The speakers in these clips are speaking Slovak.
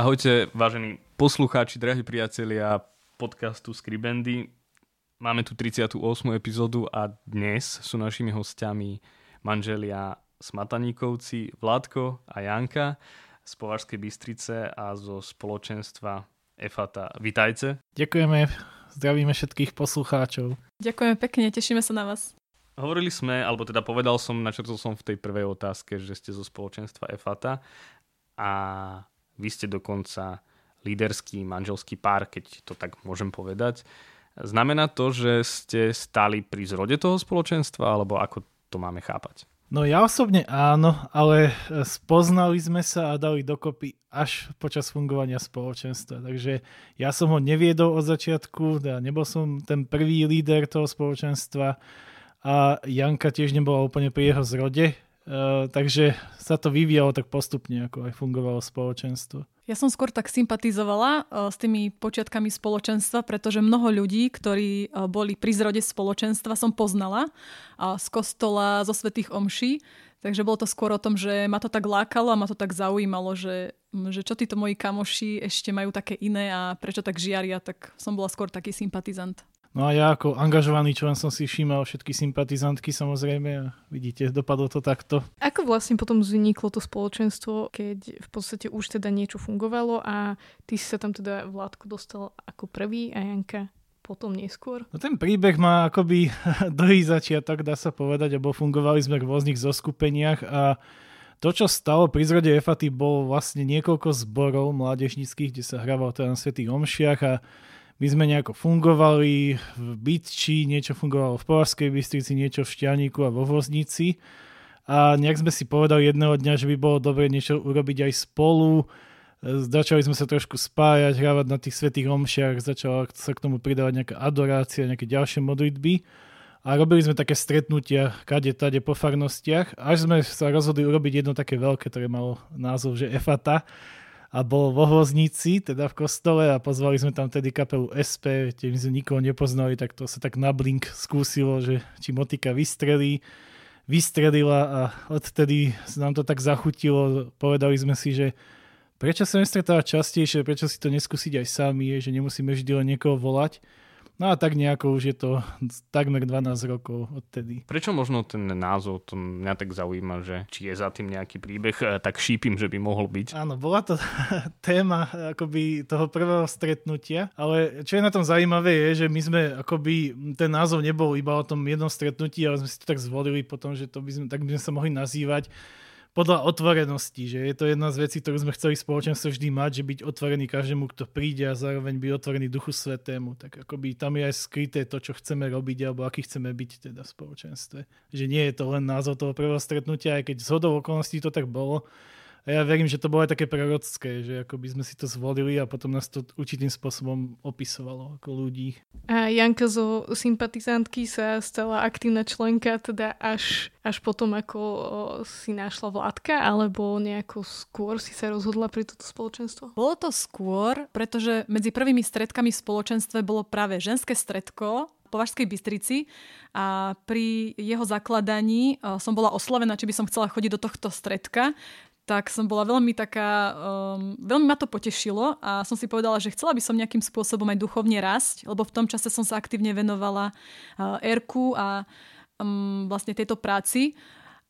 Ahojte, vážení poslucháči, drahí priatelia podcastu Skribendy. Máme tu 38. epizódu a dnes sú našimi hostiami manželia Smataníkovci Vládko a Janka z Považskej Bystrice a zo spoločenstva EFATA. Vítajte. Ďakujeme, zdravíme všetkých poslucháčov. Ďakujeme pekne, tešíme sa na vás. Hovorili sme, alebo teda povedal som, načrtol som v tej prvej otázke, že ste zo spoločenstva EFATA a vy ste dokonca líderský manželský pár, keď to tak môžem povedať. Znamená to, že ste stali pri zrode toho spoločenstva, alebo ako to máme chápať? No ja osobne áno, ale spoznali sme sa a dali dokopy až počas fungovania spoločenstva. Takže ja som ho neviedol od začiatku, teda nebol som ten prvý líder toho spoločenstva a Janka tiež nebola úplne pri jeho zrode, Uh, takže sa to vyvíjalo tak postupne, ako aj fungovalo spoločenstvo. Ja som skôr tak sympatizovala uh, s tými počiatkami spoločenstva, pretože mnoho ľudí, ktorí uh, boli pri zrode spoločenstva, som poznala z kostola, zo svetých omší. Takže bolo to skôr o tom, že ma to tak lákalo a ma to tak zaujímalo, že, že čo títo moji kamoši ešte majú také iné a prečo tak žiaria, tak som bola skôr taký sympatizant. No a ja ako angažovaný člen som si všímal všetky sympatizantky samozrejme a vidíte, dopadlo to takto. Ako vlastne potom vzniklo to spoločenstvo, keď v podstate už teda niečo fungovalo a ty si sa tam teda Vládko dostal ako prvý a Janka potom neskôr? No ten príbeh má akoby dlhý začiatok, dá sa povedať, lebo fungovali sme v rôznych zoskupeniach a to, čo stalo pri zrode EFATY, bol vlastne niekoľko zborov mládežnických, kde sa hrával teda na Svetých Omšiach a my sme nejako fungovali v Bytči, niečo fungovalo v Považskej Bystrici, niečo v Šťaníku a vo Voznici. A nejak sme si povedali jedného dňa, že by bolo dobre niečo urobiť aj spolu. Začali sme sa trošku spájať, hrávať na tých svetých omšiach, začala sa k tomu pridávať nejaká adorácia, nejaké ďalšie modlitby. A robili sme také stretnutia kade tade po farnostiach, až sme sa rozhodli urobiť jedno také veľké, ktoré malo názov, že EFATA a bol vo Hvoznici, teda v kostole a pozvali sme tam tedy kapelu SP, my sme nikoho nepoznali, tak to sa tak na blink skúsilo, že či motika vystrelí. Vystrelila a odtedy nám to tak zachutilo. Povedali sme si, že prečo sa nestretávať častejšie, prečo si to neskúsiť aj sami, že nemusíme vždy len niekoho volať. No a tak nejako už je to takmer 12 rokov odtedy. Prečo možno ten názov, to mňa tak zaujíma, že či je za tým nejaký príbeh, e, tak šípim, že by mohol byť. Áno, bola to téma akoby toho prvého stretnutia, ale čo je na tom zaujímavé je, že my sme akoby, ten názov nebol iba o tom jednom stretnutí, ale sme si to tak zvolili potom, že to by sme, tak by sme sa mohli nazývať podľa otvorenosti, že je to jedna z vecí, ktorú sme chceli spoločenstvo vždy mať, že byť otvorený každému, kto príde a zároveň byť otvorený duchu svetému. Tak akoby tam je aj skryté to, čo chceme robiť alebo aký chceme byť teda v spoločenstve. Že nie je to len názov toho prvého stretnutia, aj keď z hodou okolností to tak bolo, a ja verím, že to bolo aj také prorocké, že ako by sme si to zvolili a potom nás to určitým spôsobom opisovalo ako ľudí. A Janka zo sympatizantky sa stala aktívna členka teda až, až potom, ako si našla Vládka, alebo nejako skôr si sa rozhodla pri toto spoločenstvo? Bolo to skôr, pretože medzi prvými stredkami v spoločenstve bolo práve ženské stredko, Považskej Bystrici a pri jeho zakladaní som bola oslovená, či by som chcela chodiť do tohto stredka tak som bola veľmi taká, um, veľmi ma to potešilo a som si povedala, že chcela by som nejakým spôsobom aj duchovne rásť, lebo v tom čase som sa aktívne venovala uh, Erku a um, vlastne tejto práci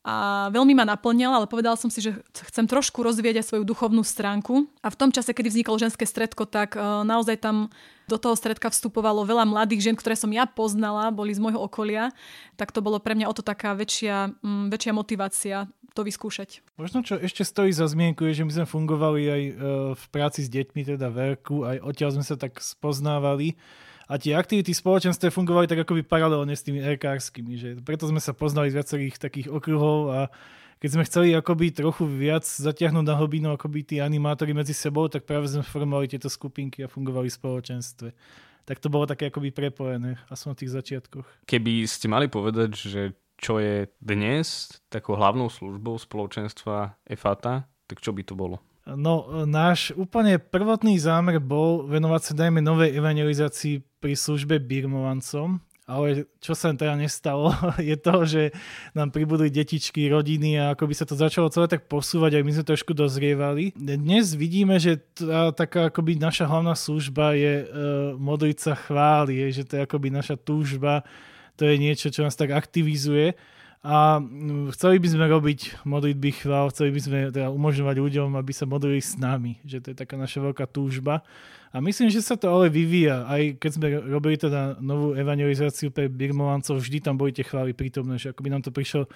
a veľmi ma naplňala, ale povedala som si, že chcem trošku rozvieť aj svoju duchovnú stránku. A v tom čase, kedy vzniklo ženské stredko, tak uh, naozaj tam do toho stredka vstupovalo veľa mladých žien, ktoré som ja poznala, boli z môjho okolia, tak to bolo pre mňa o to taká väčšia, um, väčšia motivácia to vyskúšať. Možno, čo ešte stojí za zmienku, je, že my sme fungovali aj e, v práci s deťmi, teda verku, aj odtiaľ sme sa tak spoznávali. a tie aktivity spoločenstve fungovali tak akoby paralelne s tými RKRskými, že preto sme sa poznali z viacerých takých okruhov a keď sme chceli akoby trochu viac zatiahnuť na hlbinu akoby tí animátori medzi sebou, tak práve sme formovali tieto skupinky a fungovali v spoločenstve. Tak to bolo také akoby prepojené, aspoň v tých začiatkoch. Keby ste mali povedať, že čo je dnes takou hlavnou službou spoločenstva EFATA, tak čo by to bolo? No, náš úplne prvotný zámer bol venovať sa najmä novej evangelizácii pri službe birmovancom, ale čo sa teda nestalo, je to, že nám pribudli detičky, rodiny a ako by sa to začalo celé tak posúvať, aj my sme trošku dozrievali. Dnes vidíme, že tá, taká akoby naša hlavná služba je uh, modliť sa chváli, je, že to je akoby naša túžba, to je niečo, čo nás tak aktivizuje a mm, chceli by sme robiť modlitby chvál, chceli by sme teda umožňovať ľuďom, aby sa modlili s nami, že to je taká naša veľká túžba. A myslím, že sa to ale vyvíja. Aj keď sme robili teda novú evangelizáciu pre Birmovancov, vždy tam boli tie chvály prítomné, že akoby nám to prišlo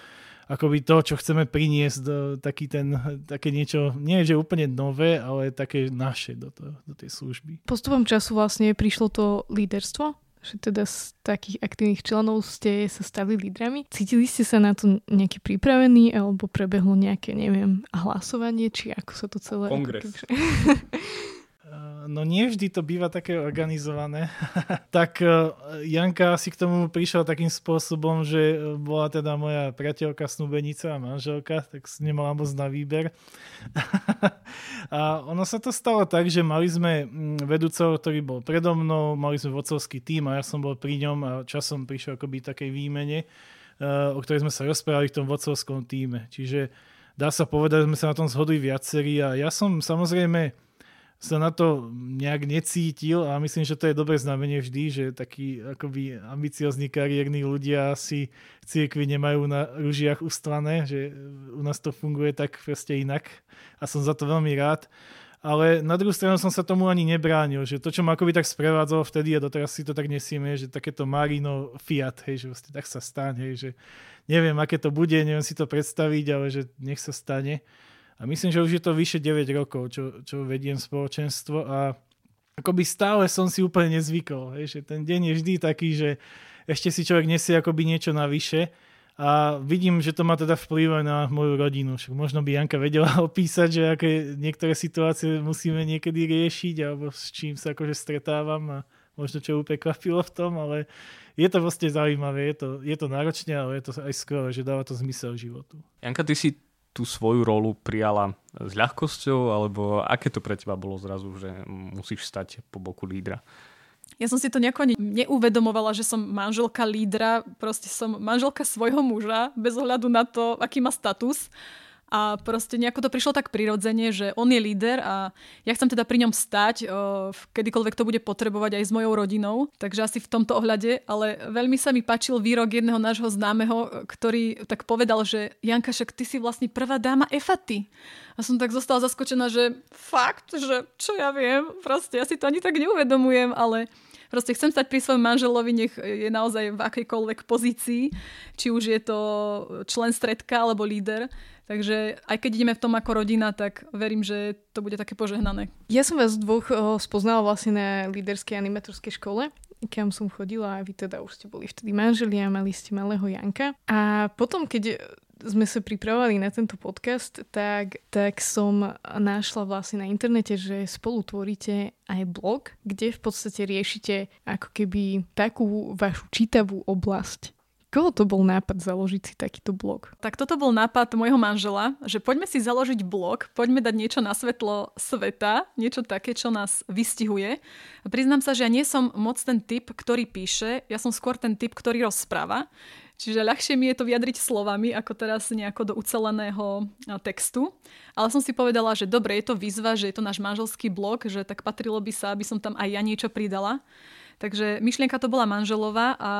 akoby to, čo chceme priniesť do taký ten, také niečo, nie že úplne nové, ale také naše do, to, do tej služby. Postupom času vlastne prišlo to líderstvo že teda z takých aktívnych členov ste sa stali lídrami. Cítili ste sa na to nejaký pripravení alebo prebehlo nejaké, neviem, hlasovanie, či ako sa to celé... Kongres. no nie vždy to býva také organizované. tak e, Janka si k tomu prišla takým spôsobom, že bola teda moja priateľka, snúbenica a manželka, tak nemala moc na výber. a ono sa to stalo tak, že mali sme mm, vedúceho, ktorý bol predo mnou, mali sme vodcovský tým a ja som bol pri ňom a časom prišiel akoby takej výmene, e, o ktorej sme sa rozprávali v tom vodcovskom týme. Čiže dá sa povedať, že sme sa na tom zhodli viacerí a ja som samozrejme sa na to nejak necítil a myslím, že to je dobré znamenie vždy, že takí akoby ambiciozní kariérni ľudia si církvy nemajú na ružiach ustvané, že u nás to funguje tak proste inak a som za to veľmi rád. Ale na druhú stranu som sa tomu ani nebránil, že to, čo ma akoby tak sprevádzalo vtedy a doteraz si to tak nesieme, že takéto Marino Fiat, hej, že vlastne tak sa stane, hej, že neviem, aké to bude, neviem si to predstaviť, ale že nech sa stane. A myslím, že už je to vyše 9 rokov, čo, čo vediem spoločenstvo a akoby stále som si úplne nezvykol, hej, že ten deň je vždy taký, že ešte si človek nesie akoby niečo navyše a vidím, že to má teda vplyv aj na moju rodinu. Však možno by Janka vedela opísať, že aké niektoré situácie musíme niekedy riešiť alebo s čím sa akože stretávam a možno čo úplne kvapilo v tom, ale je to vlastne zaujímavé, je to, je to náročné, ale je to aj skvelé, že dáva to zmysel životu. Janka, ty si tú svoju rolu prijala s ľahkosťou, alebo aké to pre teba bolo zrazu, že musíš stať po boku lídra? Ja som si to nejako neuvedomovala, že som manželka lídra, proste som manželka svojho muža, bez ohľadu na to, aký má status. A proste nejako to prišlo tak prirodzene, že on je líder a ja chcem teda pri ňom stať, kedykoľvek to bude potrebovať aj s mojou rodinou, takže asi v tomto ohľade, ale veľmi sa mi páčil výrok jedného nášho známeho, ktorý tak povedal, že Janka, však ty si vlastne prvá dáma Efaty. A som tak zostala zaskočená, že fakt, že čo ja viem, proste ja si to ani tak neuvedomujem, ale proste chcem stať pri svojom manželovi, nech je naozaj v akejkoľvek pozícii, či už je to člen stredka alebo líder. Takže aj keď ideme v tom ako rodina, tak verím, že to bude také požehnané. Ja som vás dvoch spoznala vlastne na líderskej animatorskej škole, kam som chodila a vy teda už ste boli vtedy manželia, mali ste malého Janka. A potom, keď sme sa pripravovali na tento podcast, tak, tak som našla vlastne na internete, že spolu tvoríte aj blog, kde v podstate riešite ako keby takú vašu čítavú oblasť koho to bol nápad založiť si takýto blog? Tak toto bol nápad môjho manžela, že poďme si založiť blog, poďme dať niečo na svetlo sveta, niečo také, čo nás vystihuje. Priznám sa, že ja nie som moc ten typ, ktorý píše, ja som skôr ten typ, ktorý rozpráva. Čiže ľahšie mi je to vyjadriť slovami, ako teraz nejako do uceleného textu. Ale som si povedala, že dobre, je to výzva, že je to náš manželský blog, že tak patrilo by sa, aby som tam aj ja niečo pridala. Takže myšlienka to bola manželová a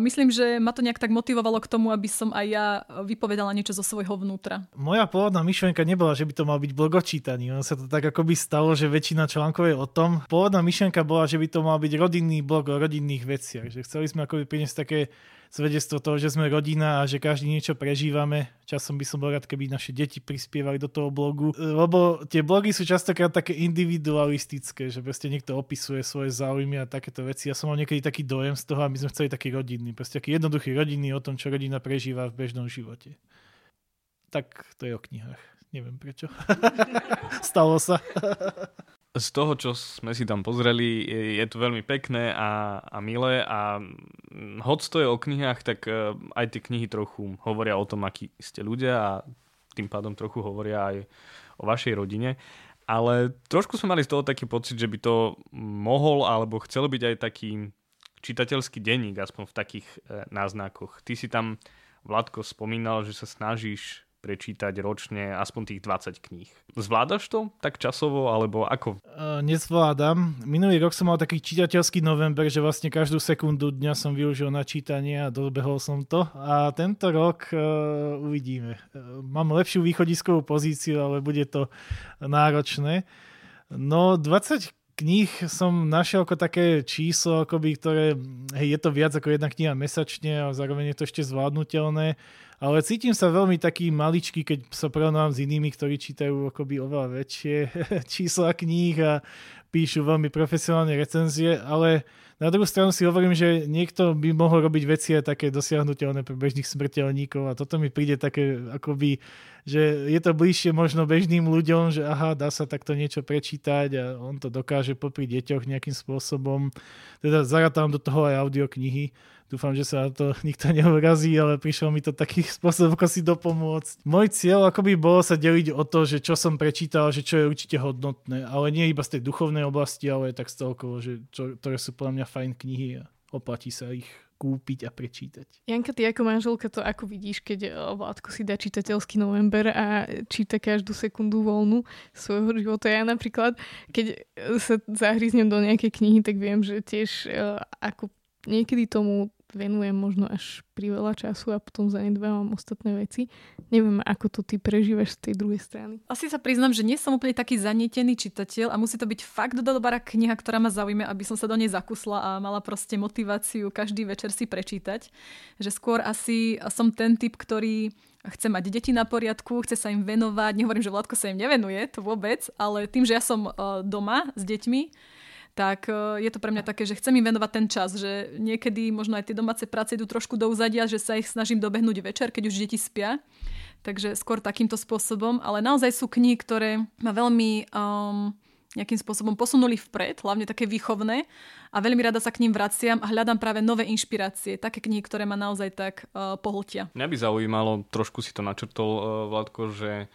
myslím, že ma to nejak tak motivovalo k tomu, aby som aj ja vypovedala niečo zo svojho vnútra. Moja pôvodná myšlienka nebola, že by to mal byť blog o čítaní. Ono sa to tak akoby stalo, že väčšina článkov je o tom. Pôvodná myšlienka bola, že by to mal byť rodinný blog o rodinných veciach. Že chceli sme akoby priniesť také svedectvo toho, že sme rodina a že každý niečo prežívame. Časom by som bol rád, keby naše deti prispievali do toho blogu, lebo tie blogy sú častokrát také individualistické, že proste niekto opisuje svoje záujmy a takéto veci. Ja som mal niekedy taký dojem z toho a my sme chceli taký rodinný, proste taký jednoduchý rodinný o tom, čo rodina prežíva v bežnom živote. Tak to je o knihách. Neviem prečo. Stalo sa z toho, čo sme si tam pozreli, je, je to veľmi pekné a, a milé a hoď to je o knihách, tak e, aj tie knihy trochu hovoria o tom, akí ste ľudia a tým pádom trochu hovoria aj o vašej rodine. Ale trošku sme mali z toho taký pocit, že by to mohol alebo chcel byť aj taký čitateľský denník, aspoň v takých e, náznakoch. Ty si tam, Vládko, spomínal, že sa snažíš prečítať ročne aspoň tých 20 kníh. Zvládaš to tak časovo, alebo ako? Uh, nezvládam. Minulý rok som mal taký čitateľský november, že vlastne každú sekundu dňa som využil na čítanie a dobehol som to. A tento rok uh, uvidíme. Uh, mám lepšiu východiskovú pozíciu, ale bude to náročné. No 20 kníh som našiel ako také číslo, akoby, ktoré, hej, je to viac ako jedna kniha mesačne a zároveň je to ešte zvládnutelné ale cítim sa veľmi taký maličký, keď sa porovnávam s inými, ktorí čítajú akoby oveľa väčšie čísla kníh a píšu veľmi profesionálne recenzie, ale na druhú stranu si hovorím, že niekto by mohol robiť veci aj také dosiahnutelné pre bežných smrteľníkov a toto mi príde také akoby, že je to bližšie možno bežným ľuďom, že aha, dá sa takto niečo prečítať a on to dokáže popri deťoch nejakým spôsobom. Teda zaratám do toho aj audioknihy Dúfam, že sa to nikto neurazí, ale prišiel mi to taký spôsob, ako si dopomôcť. Môj cieľ akoby bolo sa deliť o to, že čo som prečítal, že čo je určite hodnotné, ale nie iba z tej duchovnej oblasti, ale tak celkovo, že čo, ktoré sú podľa mňa fajn knihy a oplatí sa ich kúpiť a prečítať. Janka, ty ako manželka to ako vidíš, keď eh, Vládko si dá čitateľský november a číta každú sekundu voľnu svojho života. Ja napríklad, keď sa zahryznem do nejakej knihy, tak viem, že tiež uh, ako niekedy tomu venujem možno až priveľa času a potom zanedbávam ostatné veci. Neviem, ako to ty prežívaš z tej druhej strany. Asi sa priznam, že nie som úplne taký zanietený čitateľ a musí to byť fakt dobrá kniha, ktorá ma zaujíma, aby som sa do nej zakusla a mala proste motiváciu každý večer si prečítať. Že skôr asi som ten typ, ktorý chce mať deti na poriadku, chce sa im venovať. Nehovorím, že Vládko sa im nevenuje, to vôbec, ale tým, že ja som eh, doma s deťmi, tak e, je to pre mňa také, že chcem im venovať ten čas, že niekedy možno aj tie domáce práce idú trošku do uzadia, že sa ich snažím dobehnúť večer, keď už deti spia. Takže skôr takýmto spôsobom. Ale naozaj sú knihy, ktoré ma veľmi um, nejakým spôsobom posunuli vpred, hlavne také výchovné a veľmi rada sa k ním vraciam a hľadám práve nové inšpirácie, také knihy, ktoré ma naozaj tak uh, pohltia. Mňa by zaujímalo, trošku si to načrtol, uh, Vladko, že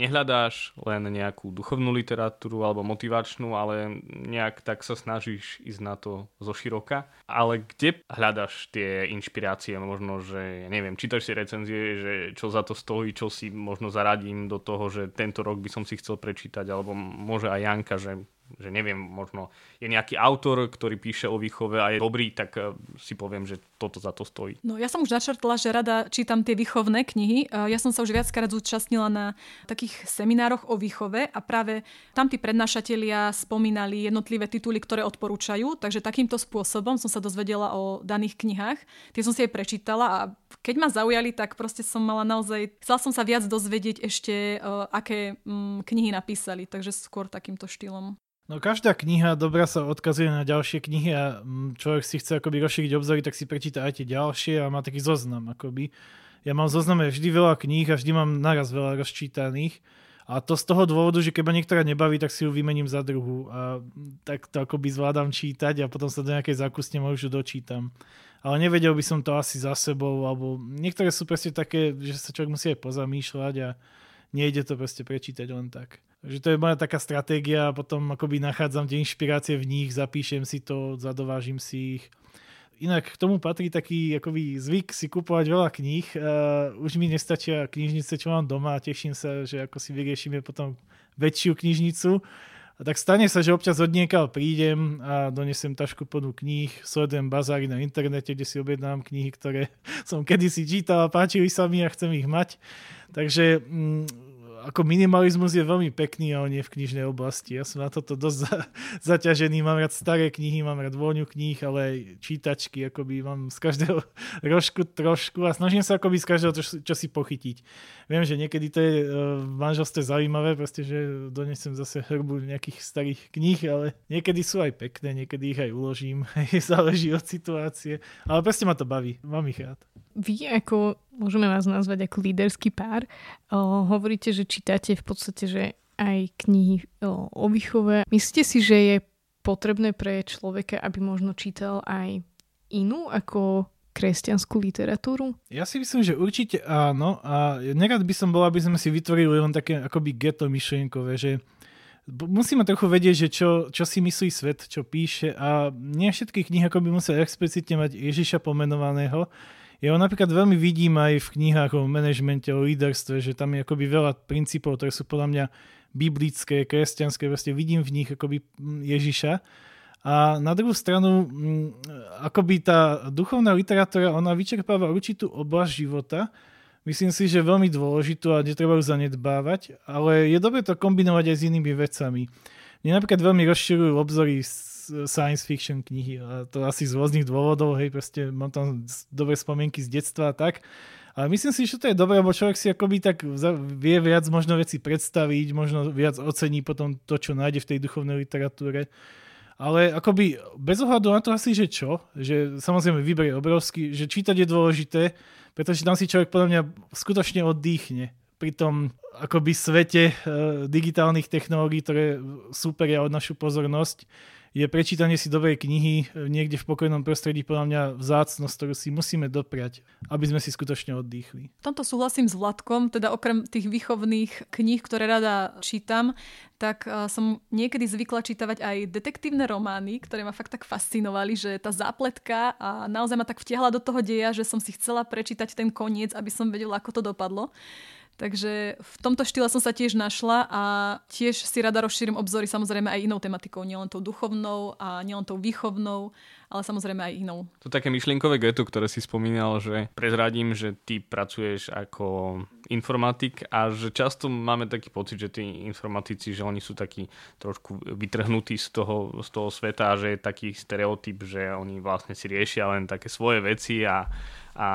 nehľadáš len nejakú duchovnú literatúru alebo motivačnú, ale nejak tak sa snažíš ísť na to zo široka. Ale kde hľadáš tie inšpirácie? Možno, že neviem, čítaš si recenzie, že čo za to stojí, čo si možno zaradím do toho, že tento rok by som si chcel prečítať, alebo môže aj Janka, že že neviem, možno je nejaký autor, ktorý píše o výchove a je dobrý, tak eh, si poviem, že toto za to stojí. No ja som už načrtla, že rada čítam tie výchovné knihy. Eh, ja som sa už viackrát zúčastnila na takých seminároch o výchove a práve tam tí prednášatelia spomínali jednotlivé tituly, ktoré odporúčajú, takže takýmto spôsobom som sa dozvedela o daných knihách. Tie som si aj prečítala a keď ma zaujali, tak proste som mala naozaj, chcela som sa viac dozvedieť ešte, uh, aké um, knihy napísali, takže skôr takýmto štýlom. No každá kniha dobrá sa odkazuje na ďalšie knihy a mm, človek si chce akoby rozšíriť obzory, tak si prečíta aj tie ďalšie a má taký zoznam akoby. Ja mám zozname vždy veľa kníh a vždy mám naraz veľa rozčítaných. A to z toho dôvodu, že keď ma niektorá nebaví, tak si ju vymením za druhú. A tak to akoby zvládam čítať a potom sa do nejakej zákusne už dočítam. Ale nevedel by som to asi za sebou, alebo niektoré sú proste také, že sa človek musí aj pozamýšľať a nejde to proste prečítať len tak. Takže to je moja taká stratégia potom akoby nachádzam tie inšpirácie v nich, zapíšem si to, zadovážim si ich. Inak k tomu patrí taký akoby zvyk si kupovať veľa kníh. Uh, už mi nestačia knižnice, čo mám doma a teším sa, že ako si vyriešime potom väčšiu knižnicu. A tak stane sa, že občas od niekaľ prídem a donesem tašku plnú kníh, sledujem bazáry na internete, kde si objednám knihy, ktoré som kedysi čítal a páčili sa mi a chcem ich mať. Takže mm, ako minimalizmus je veľmi pekný, ale nie v knižnej oblasti. Ja som na toto dosť za, zaťažený. Mám rád staré knihy, mám rád vôňu kníh, ale aj čítačky, akoby mám z každého rožku trošku a snažím sa akoby z každého čo, čo si pochytiť. Viem, že niekedy to je v manželstve zaujímavé, proste, že donesem zase hrbu nejakých starých kníh, ale niekedy sú aj pekné, niekedy ich aj uložím. Záleží od situácie. Ale proste ma to baví. Mám ich rád. Vy ako, môžeme vás nazvať ako líderský pár, o, hovoríte, že čítate v podstate, že aj knihy o, o výchove. Myslíte si, že je potrebné pre človeka, aby možno čítal aj inú ako kresťanskú literatúru? Ja si myslím, že určite áno a nerad by som bol, aby sme si vytvorili len také akoby geto myšlienkové, že musíme trochu vedieť, že čo, čo si myslí svet, čo píše a nie všetky knihy akoby musia explicitne mať Ježiša pomenovaného, ja ho napríklad veľmi vidím aj v knihách o manažmente, o líderstve, že tam je akoby veľa princípov, ktoré sú podľa mňa biblické, kresťanské, vlastne vidím v nich akoby mm, Ježiša. A na druhú stranu, mm, akoby tá duchovná literatúra, ona vyčerpáva určitú oblasť života, myslím si, že veľmi dôležitú a netreba ju zanedbávať, ale je dobre to kombinovať aj s inými vecami. Mne napríklad veľmi rozširujú obzory science fiction knihy a to asi z rôznych dôvodov, hej, proste mám tam dobré spomienky z detstva a tak. Ale myslím si, že to je dobré, lebo človek si akoby tak vie viac možno veci predstaviť, možno viac ocení potom to, čo nájde v tej duchovnej literatúre. Ale akoby bez ohľadu na to asi, že čo, že samozrejme výber je obrovský, že čítať je dôležité, pretože tam si človek podľa mňa skutočne oddychne pri tom akoby svete e, digitálnych technológií, ktoré súperia od našu pozornosť je prečítanie si dobrej knihy niekde v pokojnom prostredí podľa mňa vzácnosť, ktorú si musíme dopriať, aby sme si skutočne oddychli. V tomto súhlasím s Vladkom, teda okrem tých výchovných kníh, ktoré rada čítam, tak e, som niekedy zvykla čítavať aj detektívne romány, ktoré ma fakt tak fascinovali, že tá zápletka a naozaj ma tak vtiahla do toho deja, že som si chcela prečítať ten koniec, aby som vedela, ako to dopadlo. Takže v tomto štýle som sa tiež našla a tiež si rada rozšírim obzory samozrejme aj inou tematikou, nielen tou duchovnou a nielen tou výchovnou, ale samozrejme aj inou. To také myšlienkové geto, ktoré si spomínal, že prezradím, že ty pracuješ ako informatik a že často máme taký pocit, že tí informatici, že oni sú takí trošku vytrhnutí z toho, z toho sveta a že je taký stereotyp, že oni vlastne si riešia len také svoje veci a, a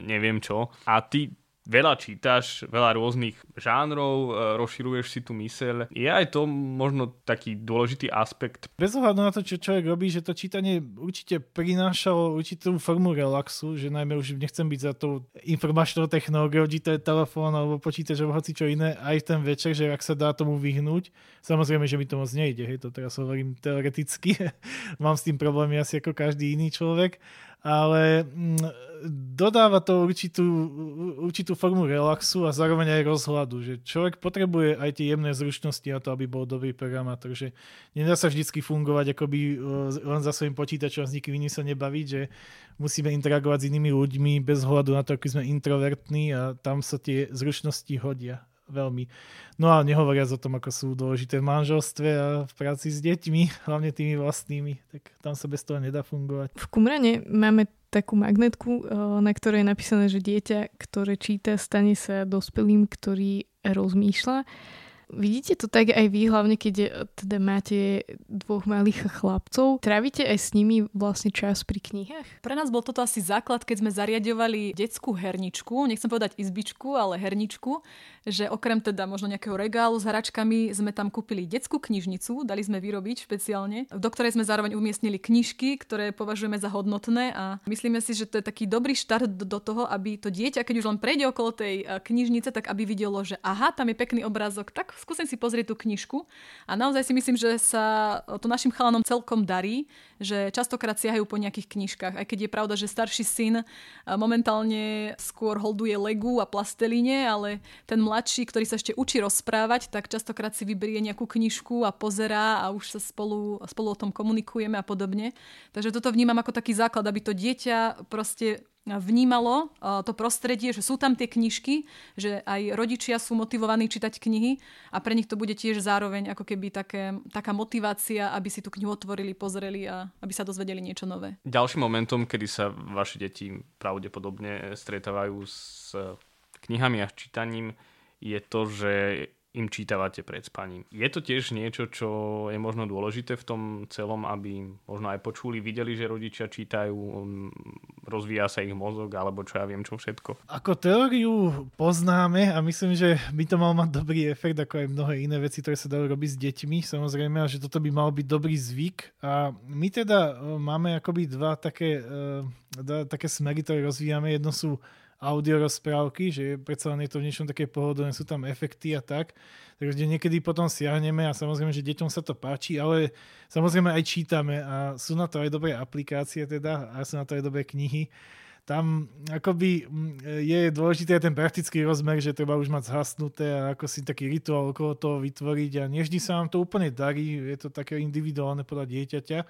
neviem čo. A ty veľa čítaš, veľa rôznych žánrov, e, rozširuješ si tú myseľ. Je aj to možno taký dôležitý aspekt? Bez ohľadu na to, čo človek robí, že to čítanie určite prinášalo určitú formu relaxu, že najmä už nechcem byť za tou informačnou technológiou, či to je telefón alebo počítač alebo hoci čo iné, aj ten večer, že ak sa dá tomu vyhnúť. Samozrejme, že mi to moc nejde, hej, to teraz hovorím teoreticky. Mám s tým problémy asi ako každý iný človek, ale mm, dodáva to určitú, určitú formu relaxu a zároveň aj rozhľadu, že človek potrebuje aj tie jemné zručnosti na to, aby bol dobrý programátor, že nedá sa vždycky fungovať akoby e, len za svojím počítačom s nikým iným sa nebaviť, že musíme interagovať s inými ľuďmi bez hľadu na to, aký sme introvertní a tam sa tie zručnosti hodia veľmi. No a nehovoriac o tom, ako sú dôležité v manželstve a v práci s deťmi, hlavne tými vlastnými, tak tam sa bez toho nedá fungovať. V Kumrane máme takú magnetku, eh, na ktorej je napísané, že dieťa, ktoré číta, stane sa dospelým, ktorý rozmýšľa. Vidíte to tak aj vy, hlavne keď je, teda máte dvoch malých chlapcov. Trávite aj s nimi vlastne čas pri knihách? Pre nás bol toto asi základ, keď sme zariadovali detskú herničku, nechcem povedať izbičku, ale herničku, že okrem teda možno nejakého regálu s hračkami sme tam kúpili detskú knižnicu, dali sme vyrobiť špeciálne, do ktorej sme zároveň umiestnili knižky, ktoré považujeme za hodnotné a myslíme si, že to je taký dobrý štart do toho, aby to dieťa, keď už len prejde okolo tej eh, knižnice, tak aby videlo, že aha, tam je pekný obrázok, tak skúsim si pozrieť tú knižku a naozaj si myslím, že sa to našim chalanom celkom darí, že častokrát siahajú po nejakých knižkách, aj keď je pravda, že starší syn momentálne skôr holduje legu a plastelíne, ale ten mladší, ktorý sa ešte učí rozprávať, tak častokrát si vyberie nejakú knižku a pozerá a už sa spolu, spolu o tom komunikujeme a podobne. Takže toto vnímam ako taký základ, aby to dieťa proste vnímalo to prostredie, že sú tam tie knižky, že aj rodičia sú motivovaní čítať knihy a pre nich to bude tiež zároveň ako keby také, taká motivácia, aby si tú knihu otvorili, pozreli a aby sa dozvedeli niečo nové. Ďalším momentom, kedy sa vaše deti pravdepodobne stretávajú s knihami a čítaním, je to, že im čítavate pred spaním. Je to tiež niečo, čo je možno dôležité v tom celom, aby možno aj počuli, videli, že rodičia čítajú, um, rozvíja sa ich mozog, alebo čo ja viem, čo všetko. Ako teóriu poznáme a myslím, že by to mal mať dobrý efekt, ako aj mnohé iné veci, ktoré sa dajú robiť s deťmi, samozrejme, a že toto by mal byť dobrý zvyk. A my teda e, máme akoby dva také, e, dva také smery, ktoré rozvíjame. Jedno sú audio rozprávky, že predsa len je to v niečom také pohodlné, sú tam efekty a tak. Takže niekedy potom siahneme a samozrejme, že deťom sa to páči, ale samozrejme aj čítame a sú na to aj dobré aplikácie teda a sú na to aj dobré knihy. Tam akoby je dôležitý aj ten praktický rozmer, že treba už mať zhasnuté a ako si taký rituál okolo toho vytvoriť a nevždy sa vám to úplne darí, je to také individuálne podľa dieťaťa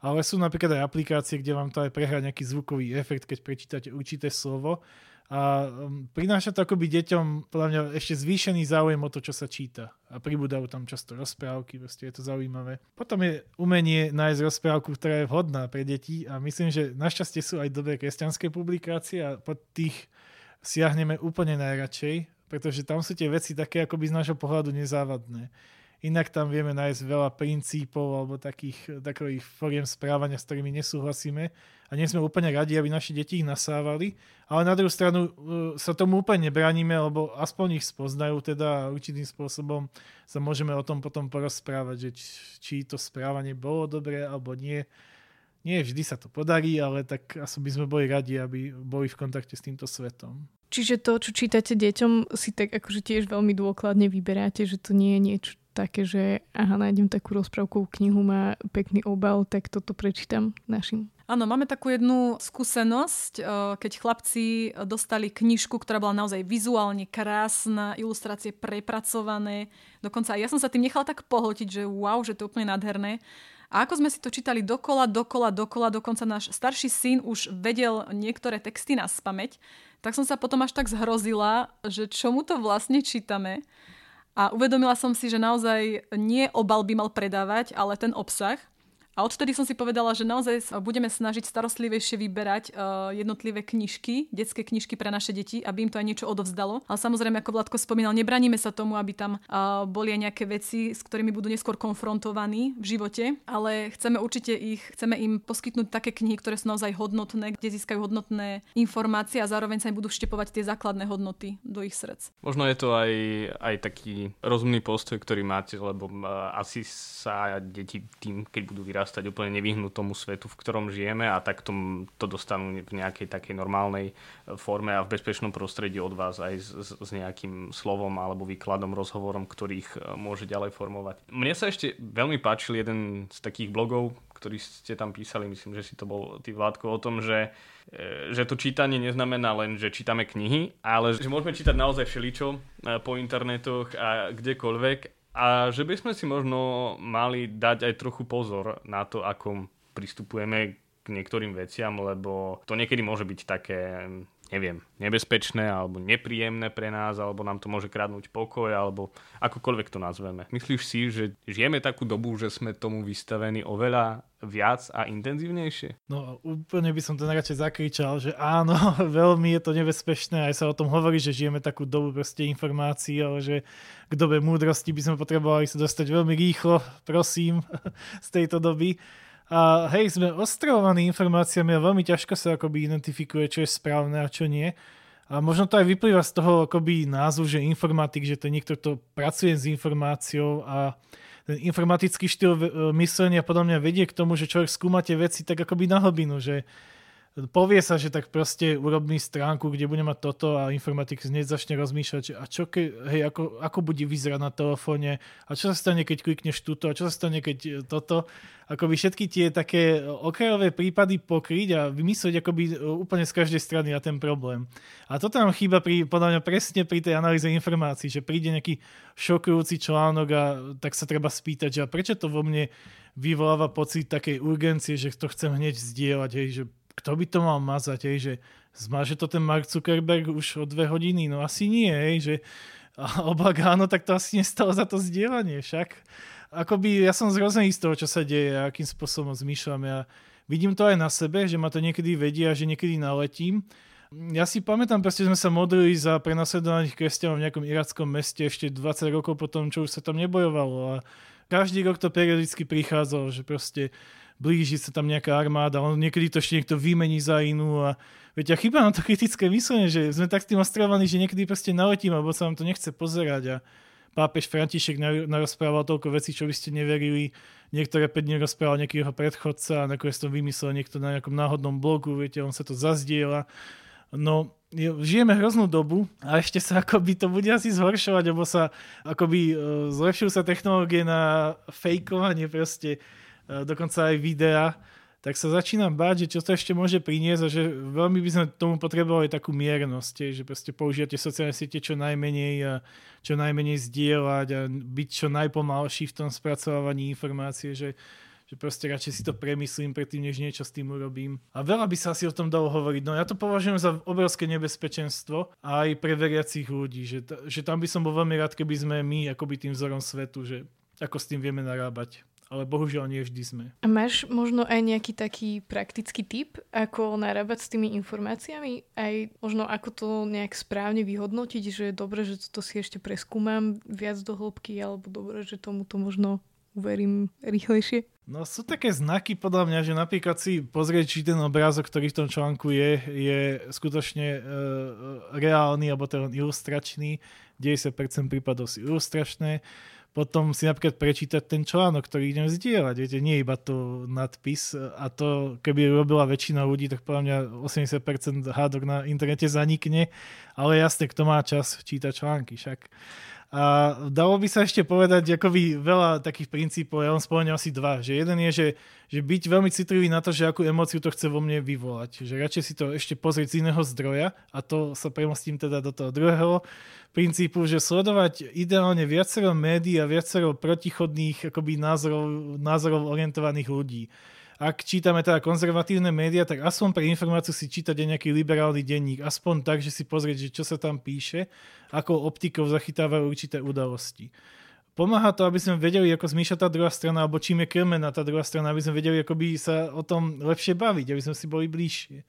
ale sú napríklad aj aplikácie, kde vám to aj prehrá nejaký zvukový efekt, keď prečítate určité slovo a um, prináša to akoby deťom podľa mňa ešte zvýšený záujem o to, čo sa číta. A pribúdajú tam často rozprávky, proste je to zaujímavé. Potom je umenie nájsť rozprávku, ktorá je vhodná pre deti a myslím, že našťastie sú aj dobré kresťanské publikácie a pod tých siahneme úplne najradšej, pretože tam sú tie veci také akoby z nášho pohľadu nezávadné. Inak tam vieme nájsť veľa princípov alebo takých takových foriem správania, s ktorými nesúhlasíme a nie sme úplne radi, aby naši deti ich nasávali. Ale na druhú stranu uh, sa tomu úplne nebraníme, lebo aspoň ich spoznajú teda určitým spôsobom sa môžeme o tom potom porozprávať, že či to správanie bolo dobré alebo nie. Nie vždy sa to podarí, ale tak asi by sme boli radi, aby boli v kontakte s týmto svetom. Čiže to, čo čítate deťom, si tak akože tiež veľmi dôkladne vyberáte, že to nie je niečo také, že aha, nájdem takú rozprávkovú knihu, má pekný obal, tak toto prečítam našim. Áno, máme takú jednu skúsenosť, eh, keď chlapci dostali knižku, ktorá bola naozaj vizuálne krásna, ilustrácie prepracované. Dokonca ja som sa tým nechala tak pohltiť, že wow, že to je úplne nádherné. A ako sme si to čítali dokola, dokola, dokola, dokonca náš starší syn už vedel niektoré texty na spameť, tak som sa potom až tak zhrozila, že čomu to vlastne čítame. A uvedomila som si, že naozaj nie obal by mal predávať, ale ten obsah. A odtedy som si povedala, že naozaj budeme snažiť starostlivejšie vyberať uh, jednotlivé knižky, detské knižky pre naše deti, aby im to aj niečo odovzdalo. Ale samozrejme, ako Vladko spomínal, nebraníme sa tomu, aby tam uh, boli aj nejaké veci, s ktorými budú neskôr konfrontovaní v živote, ale chceme určite ich, chceme im poskytnúť také knihy, ktoré sú naozaj hodnotné, kde získajú hodnotné informácie a zároveň sa im budú vštepovať tie základné hodnoty do ich srdc. Možno je to aj, aj taký rozumný postoj, ktorý máte, lebo uh, asi sa deti tým, keď budú vyrastať, vyrastať úplne nevyhnúť svetu, v ktorom žijeme a tak to, to dostanú v nejakej takej normálnej e, forme a v bezpečnom prostredí od vás aj s, s nejakým slovom alebo výkladom, rozhovorom, ktorých e, môže ďalej formovať. Mne sa ešte veľmi páčil jeden z takých blogov, ktorý ste tam písali, myslím, že si to bol ty Vládko, o tom, že, e, že to čítanie neznamená len, že čítame knihy, ale že môžeme čítať naozaj všeličo po internetoch a kdekoľvek a že by sme si možno mali dať aj trochu pozor na to, ako pristupujeme k niektorým veciam, lebo to niekedy môže byť také, neviem, nebezpečné alebo nepríjemné pre nás, alebo nám to môže kradnúť pokoj, alebo akokoľvek to nazveme. Myslíš si, že žijeme takú dobu, že sme tomu vystavení oveľa viac a intenzívnejšie? No úplne by som to najradšej zakričal, že áno, veľmi je to nebezpečné, aj sa o tom hovorí, že žijeme takú dobu proste informácií, ale že k dobe múdrosti by sme potrebovali sa dostať veľmi rýchlo, prosím, z tejto doby. A hej, sme ostrovovaní informáciami a veľmi ťažko sa akoby identifikuje, čo je správne a čo nie. A možno to aj vyplýva z toho akoby názvu, že informatik, že to je niekto, kto pracuje s informáciou a ten informatický štýl e, myslenia podľa mňa vedie k tomu, že človek skúma tie veci tak akoby na hlbinu, že povie sa, že tak proste urobí stránku, kde bude mať toto a informatik hneď začne rozmýšľať, že a čo ke, hej, ako, ako bude vyzerať na telefóne a čo sa stane, keď klikneš túto a čo sa stane, keď e, toto. Akoby všetky tie také okrajové prípady pokryť a vymyslieť akoby e, úplne z každej strany na ten problém. A toto nám chýba pri, podľa mňa presne pri tej analýze informácií, že príde nejaký šokujúci článok a tak sa treba spýtať, že a prečo to vo mne vyvoláva pocit takej urgencie, že to chcem hneď zdieľať, hej, že kto by to mal mazať, hej, že zmaže to ten Mark Zuckerberg už o dve hodiny? No asi nie, hej, že oba áno, tak to asi nestalo za to zdieľanie však. Akoby ja som zrozený z toho, čo sa deje akým spôsobom zmýšľam. Ja vidím to aj na sebe, že ma to niekedy vedia, že niekedy naletím Ja si pamätám, proste sme sa modlili za prenasledovaných kresťanov v nejakom irackom meste ešte 20 rokov potom, čo už sa tam nebojovalo. A každý rok to periodicky prichádzalo, že proste blíži sa tam nejaká armáda, on niekedy to ešte niekto vymení za inú a viete, a chýba nám to kritické myslenie, že sme tak s tým ostrovaní, že niekedy proste naletím, alebo sa nám to nechce pozerať a pápež František narozprával toľko vecí, čo by ste neverili. Niektoré 5 dní rozprával nejaký jeho predchodca a nakoniec to vymyslel niekto na nejakom náhodnom blogu, viete, on sa to zazdiela. No, žijeme hroznú dobu a ešte sa akoby to bude asi zhoršovať, lebo sa akoby uh, zlepšujú sa technológie na fejkovanie proste dokonca aj videa tak sa začínam báť, že čo to ešte môže priniesť a že veľmi by sme tomu potrebovali takú miernosť, že proste použijete sociálne siete čo najmenej čo najmenej zdieľať a byť čo najpomalší v tom spracovávaní informácie, že, že proste radšej si to premyslím predtým, než niečo s tým urobím. A veľa by sa asi o tom dalo hovoriť. No ja to považujem za obrovské nebezpečenstvo aj pre veriacich ľudí, že, že tam by som bol veľmi rád, keby sme my akoby tým vzorom svetu, že ako s tým vieme narábať ale bohužiaľ nie vždy sme. A máš možno aj nejaký taký praktický tip, ako narábať s tými informáciami? Aj možno ako to nejak správne vyhodnotiť, že je dobre, že to si ešte preskúmam viac do hĺbky, alebo dobre, že tomuto možno uverím rýchlejšie? No sú také znaky podľa mňa, že napríklad si pozrieť, či ten obrázok, ktorý v tom článku je, je skutočne e, reálny alebo ten ilustračný. 90% prípadov si ilustračné potom si napríklad prečítať ten článok, ktorý idem zdieľať. Viete, nie iba to nadpis a to, keby robila väčšina ľudí, tak podľa mňa 80% hádok na internete zanikne, ale jasne, kto má čas čítať články však. A dalo by sa ešte povedať akoby veľa takých princípov, ja vám spomeniem asi dva. Že jeden je, že, že byť veľmi citlivý na to, že akú emóciu to chce vo mne vyvolať. Že radšej si to ešte pozrieť z iného zdroja a to sa premostím teda do toho druhého princípu, že sledovať ideálne viacero médií a viacero protichodných akoby názorov, názorov orientovaných ľudí ak čítame teda konzervatívne médiá, tak aspoň pre informáciu si čítať aj nejaký liberálny denník. Aspoň tak, že si pozrieť, že čo sa tam píše, ako optikou zachytávajú určité udalosti. Pomáha to, aby sme vedeli, ako zmýšľa tá druhá strana, alebo čím je krmená tá druhá strana, aby sme vedeli, ako by sa o tom lepšie baviť, aby sme si boli bližšie.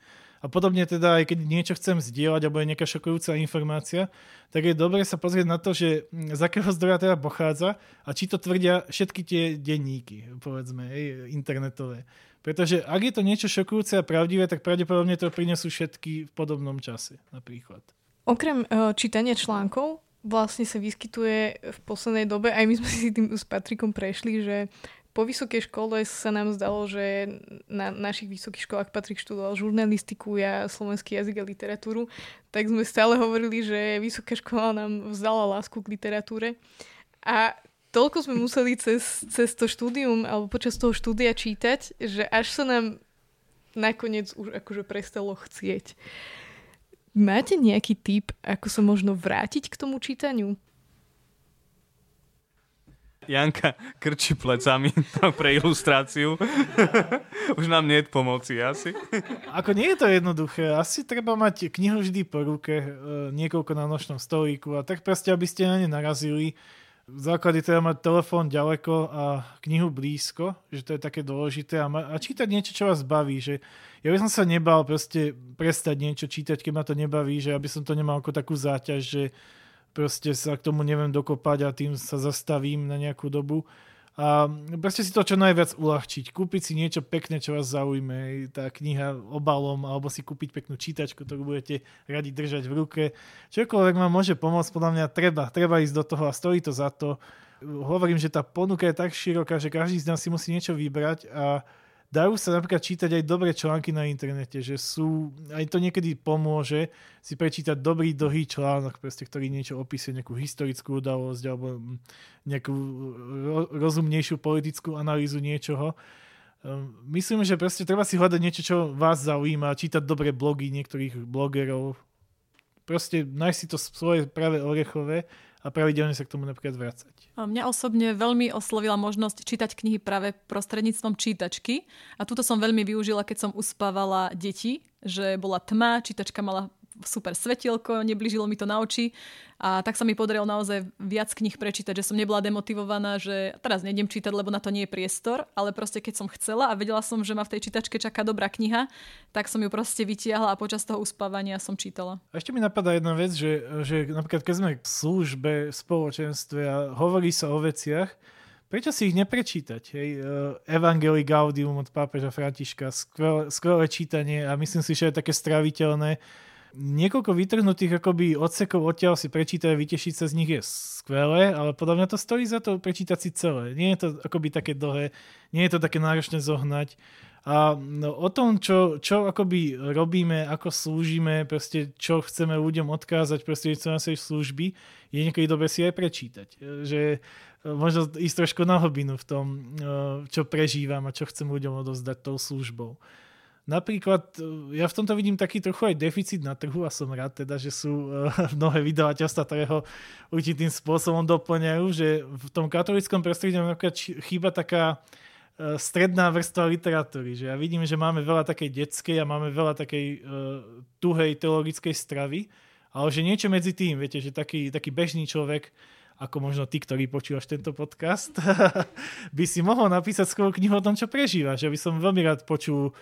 A podobne teda, aj keď niečo chcem zdieľať, alebo je nejaká šokujúca informácia, tak je dobre sa pozrieť na to, že mm, z akého zdroja teda pochádza a či to tvrdia všetky tie denníky, povedzme, internetové. Pretože ak je to niečo šokujúce a pravdivé, tak pravdepodobne to prinesú všetky v podobnom čase, napríklad. Okrem uh, čítania článkov vlastne sa vyskytuje v poslednej dobe, aj my sme si tým s Patrikom prešli, že po vysokej škole sa nám zdalo, že na našich vysokých školách Patrik študoval žurnalistiku, ja slovenský jazyk a literatúru, tak sme stále hovorili, že vysoká škola nám vzdala lásku k literatúre. A toľko sme museli cez, cez to štúdium alebo počas toho štúdia čítať, že až sa nám nakoniec už akože prestalo chcieť. Máte nejaký tip, ako sa možno vrátiť k tomu čítaniu? Janka krčí plecami pre ilustráciu. Už nám nie je pomoci asi. Ako nie je to jednoduché. Asi treba mať knihu vždy po ruke, e, niekoľko na nočnom stolíku a tak proste, aby ste na ne narazili. V základe treba mať telefón ďaleko a knihu blízko, že to je také dôležité a, ma- a čítať niečo, čo vás baví. Že ja by som sa nebal proste prestať niečo čítať, keď ma to nebaví, že aby som to nemal ako takú záťaž, že proste sa k tomu neviem dokopať a tým sa zastavím na nejakú dobu. A proste si to čo najviac uľahčiť. Kúpiť si niečo pekné, čo vás zaujme. Tá kniha obalom, alebo si kúpiť peknú čítačku, ktorú budete radi držať v ruke. Čokoľvek vám môže pomôcť, podľa mňa treba. Treba ísť do toho a stojí to za to. Hovorím, že tá ponuka je tak široká, že každý z nás si musí niečo vybrať a dajú sa napríklad čítať aj dobré články na internete, že sú, aj to niekedy pomôže si prečítať dobrý, dlhý článok, proste, ktorý niečo opisuje, nejakú historickú udalosť alebo nejakú rozumnejšiu politickú analýzu niečoho. Ehm, myslím, že proste treba si hľadať niečo, čo vás zaujíma, čítať dobré blogy niektorých blogerov, proste nájsť si to svoje práve orechové a pravidelne sa k tomu napríklad vrácať. Mňa osobne veľmi oslovila možnosť čítať knihy práve prostredníctvom čítačky a túto som veľmi využila, keď som uspávala deti, že bola tma, čítačka mala super svetielko, neblížilo mi to na oči a tak sa mi podarilo naozaj viac kníh prečítať, že som nebola demotivovaná, že teraz nejdem čítať, lebo na to nie je priestor, ale proste keď som chcela a vedela som, že ma v tej čítačke čaká dobrá kniha, tak som ju proste vytiahla a počas toho uspávania som čítala. A ešte mi napadá jedna vec, že, že napríklad keď sme v službe, v spoločenstve a hovorí sa o veciach, prečo si ich neprečítať? Hej? Eh, Evangelii Gaudium od pápeža Františka, skvelé, skvelé čítanie a myslím si, že je také straviteľné Niekoľko vytrhnutých akoby odsekov odtiaľ si prečítať a vytešiť sa z nich je skvelé, ale podľa mňa to stojí za to prečítať si celé. Nie je to akoby také dlhé, nie je to také náročné zohnať. A no, o tom, čo, čo akoby robíme, ako slúžime, proste čo chceme ľuďom odkázať prostredníctvom našej služby, je niekedy dobre si aj prečítať. Že e, možno ísť trošku na hlbinu v tom, e, čo prežívam a čo chcem ľuďom odozdať tou službou. Napríklad, e, ja v tomto vidím taký trochu aj deficit na trhu a som rád teda, že sú e, mnohé vydavateľstva, ktoré ho určitým spôsobom doplňajú, že v tom katolickom prostredí napríklad chýba taká e, stredná vrstva literatúry. Že ja vidím, že máme veľa takej detskej a máme veľa takej uh, tuhej teologickej stravy, ale že niečo medzi tým, viete, že taký, taký bežný človek, ako možno ty, ktorý počúvaš tento podcast, by si mohol napísať skôr knihu o tom, čo prežívaš. Ja by som veľmi rád počul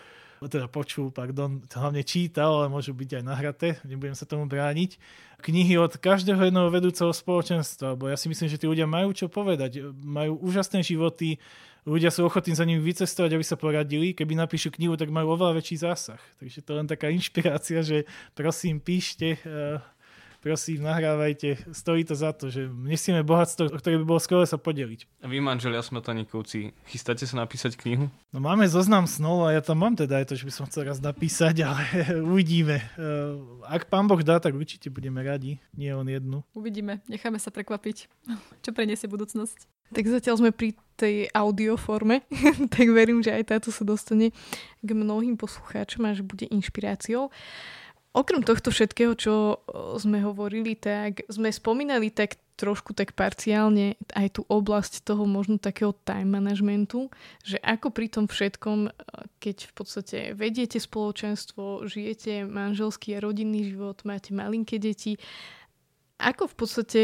teda počul, pardon, hlavne čítal, ale môžu byť aj nahraté, nebudem sa tomu brániť, knihy od každého jedného vedúceho spoločenstva, lebo ja si myslím, že tí ľudia majú čo povedať, majú úžasné životy, ľudia sú ochotní za nimi vycestovať, aby sa poradili. Keby napíšu knihu, tak majú oveľa väčší zásah. Takže to je len taká inšpirácia, že prosím, píšte uh, prosím, nahrávajte, stojí to za to, že nesieme bohatstvo, o ktoré by bolo skvelé sa podeliť. A vy, manželia Smetaníkovci, chystáte sa napísať knihu? No máme zoznam snov a ja tam mám teda aj to, že by som chcel raz napísať, ale uvidíme. Eh, ak pán Boh dá, tak určite budeme radi, nie on jednu. Uvidíme, necháme sa prekvapiť, čo preniesie budúcnosť. Tak zatiaľ sme pri tej audioforme, tak verím, že aj táto sa dostane k mnohým poslucháčom a že bude inšpiráciou. Okrem tohto všetkého, čo sme hovorili, tak sme spomínali tak trošku tak parciálne aj tú oblasť toho možno takého time managementu, že ako pri tom všetkom, keď v podstate vediete spoločenstvo, žijete manželský a rodinný život, máte malinké deti, ako v podstate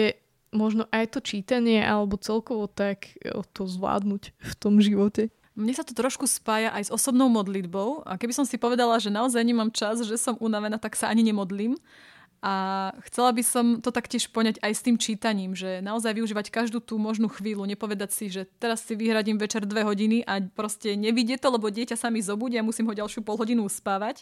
možno aj to čítanie alebo celkovo tak to zvládnuť v tom živote? Mne sa to trošku spája aj s osobnou modlitbou a keby som si povedala, že naozaj nemám čas, že som unavená, tak sa ani nemodlím. A chcela by som to taktiež poňať aj s tým čítaním, že naozaj využívať každú tú možnú chvíľu, nepovedať si, že teraz si vyhradím večer dve hodiny a proste nevidie to, lebo dieťa sa mi zobudí a musím ho ďalšiu pol hodinu uspávať.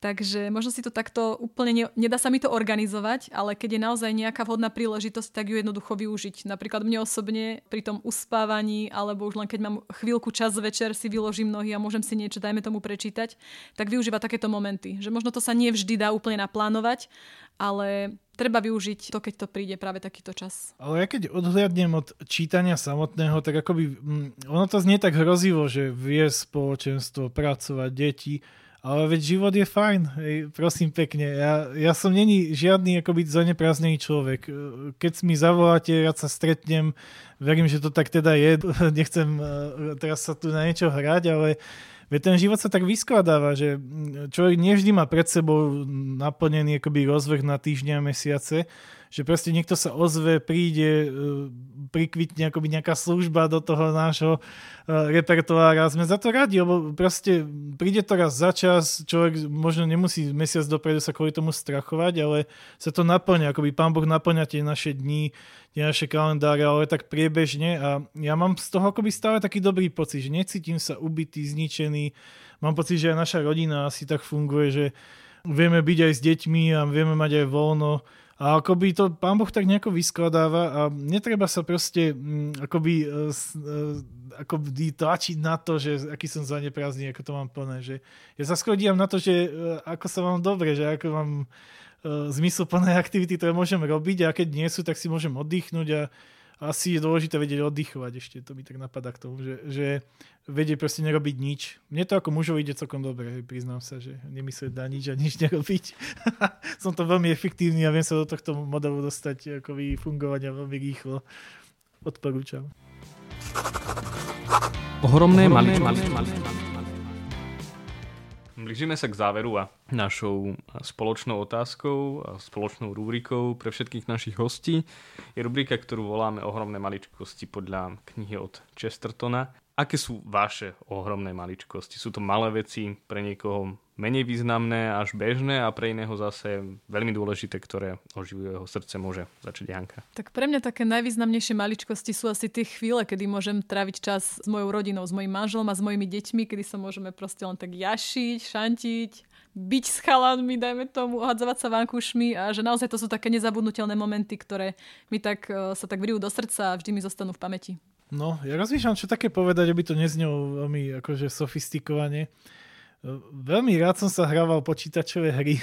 Takže možno si to takto úplne ne, nedá sa mi to organizovať, ale keď je naozaj nejaká vhodná príležitosť, tak ju jednoducho využiť. Napríklad mne osobne pri tom uspávaní, alebo už len keď mám chvíľku čas večer, si vyložím nohy a môžem si niečo, dajme tomu, prečítať, tak využíva takéto momenty. Že možno to sa nie vždy dá úplne naplánovať, ale treba využiť to, keď to príde práve takýto čas. Ale ja keď odhliadnem od čítania samotného, tak akoby, mm, ono to znie tak hrozivo, že vie spoločenstvo, pracovať, deti, ale veď život je fajn, hej, prosím pekne. Ja, ja som není žiadny akoby zaneprázdnený človek. Keď mi zavoláte, rád sa stretnem, verím, že to tak teda je. Nechcem eh, teraz sa tu na niečo hrať, ale Veď ten život sa tak vyskladáva, že človek nevždy má pred sebou naplnený akoby rozvrh na týždňa a mesiace, že proste niekto sa ozve, príde, e, prikvitne akoby nejaká služba do toho nášho e, repertoára. Sme za to radi, lebo proste príde to raz za čas, človek možno nemusí mesiac dopredu sa kvôli tomu strachovať, ale sa to naplňa, akoby pán Boh naplňa tie naše dni, tie naše kalendáre, ale tak priebežne a ja mám z toho akoby stále taký dobrý pocit, že necítim sa ubitý, zničený. Mám pocit, že aj naša rodina asi tak funguje, že vieme byť aj s deťmi a vieme mať aj voľno. A akoby to pán Boh tak nejako vyskladáva a netreba sa proste mm, akoby, uh, uh, akoby tlačiť na to, že aký som zaneprázdný, ako to mám plné. Že ja sa skôr na to, že uh, ako sa vám dobre, že ako vám E, zmysluplné aktivity, ktoré môžem robiť a keď nie sú, tak si môžem oddychnúť a asi je dôležité vedieť oddychovať ešte, to mi tak napadá k tomu, že, že vedieť proste nerobiť nič. Mne to ako mužov ide celkom dobre, priznám sa, že nemyslieť na nič a nič nerobiť. Som to veľmi efektívny a viem sa do tohto modelu dostať ako fungovania veľmi rýchlo. Odporúčam. Ohromné, Ohromné maličky. maličky. Blížime sa k záveru a našou spoločnou otázkou a spoločnou rubrikou pre všetkých našich hostí je rubrika, ktorú voláme Ohromné maličkosti podľa knihy od Chestertona. Aké sú vaše ohromné maličkosti? Sú to malé veci, pre niekoho menej významné až bežné a pre iného zase veľmi dôležité, ktoré oživujú jeho srdce, môže začať Janka. Tak pre mňa také najvýznamnejšie maličkosti sú asi tie chvíle, kedy môžem tráviť čas s mojou rodinou, s mojim manželom a s mojimi deťmi, kedy sa môžeme proste len tak jašiť, šantiť, byť s chalanmi, dajme tomu, ohadzovať sa vankušmi a že naozaj to sú také nezabudnutelné momenty, ktoré mi tak, e, sa tak vrijú do srdca a vždy mi zostanú v pamäti. No, ja rozmýšľam, čo také povedať, aby to neznelo veľmi akože sofistikovane. Veľmi rád som sa hrával počítačové hry,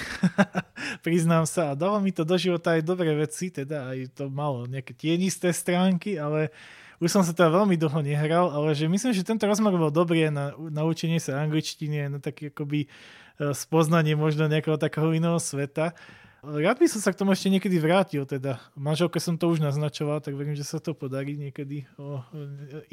priznám sa, a dalo mi to do života aj dobré veci, teda aj to malo nejaké tienisté stránky, ale už som sa teda veľmi dlho nehral, ale že myslím, že tento rozmer bol dobrý na, na sa angličtiny, na také akoby e, spoznanie možno nejakého takého iného sveta. Rád by som sa k tomu ešte niekedy vrátil, teda manželke som to už naznačoval, tak verím, že sa to podarí niekedy o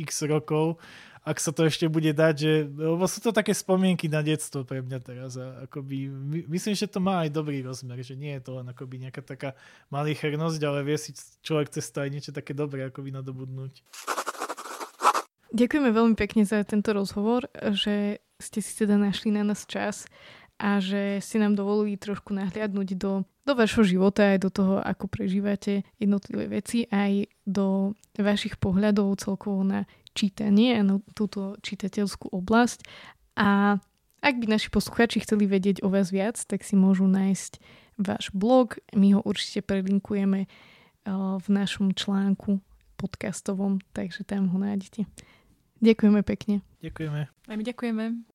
x rokov, ak sa to ešte bude dať, že, lebo sú to také spomienky na detstvo pre mňa teraz a akoby, myslím, že to má aj dobrý rozmer, že nie je to len akoby nejaká taká malichernosť, ale vie si človek cez aj niečo také dobré akoby nadobudnúť. Ďakujeme veľmi pekne za tento rozhovor, že ste si teda našli na nás čas a že si nám dovolili trošku nahliadnúť do, do vašho života, aj do toho, ako prežívate jednotlivé veci, aj do vašich pohľadov celkovo na čítanie a na túto čitateľskú oblasť. A ak by naši posluchači chceli vedieť o vás viac, tak si môžu nájsť váš blog. My ho určite prelinkujeme eh, v našom článku podcastovom, takže tam ho nájdete. Ďakujeme pekne. Ďakujeme. Aj my ďakujeme.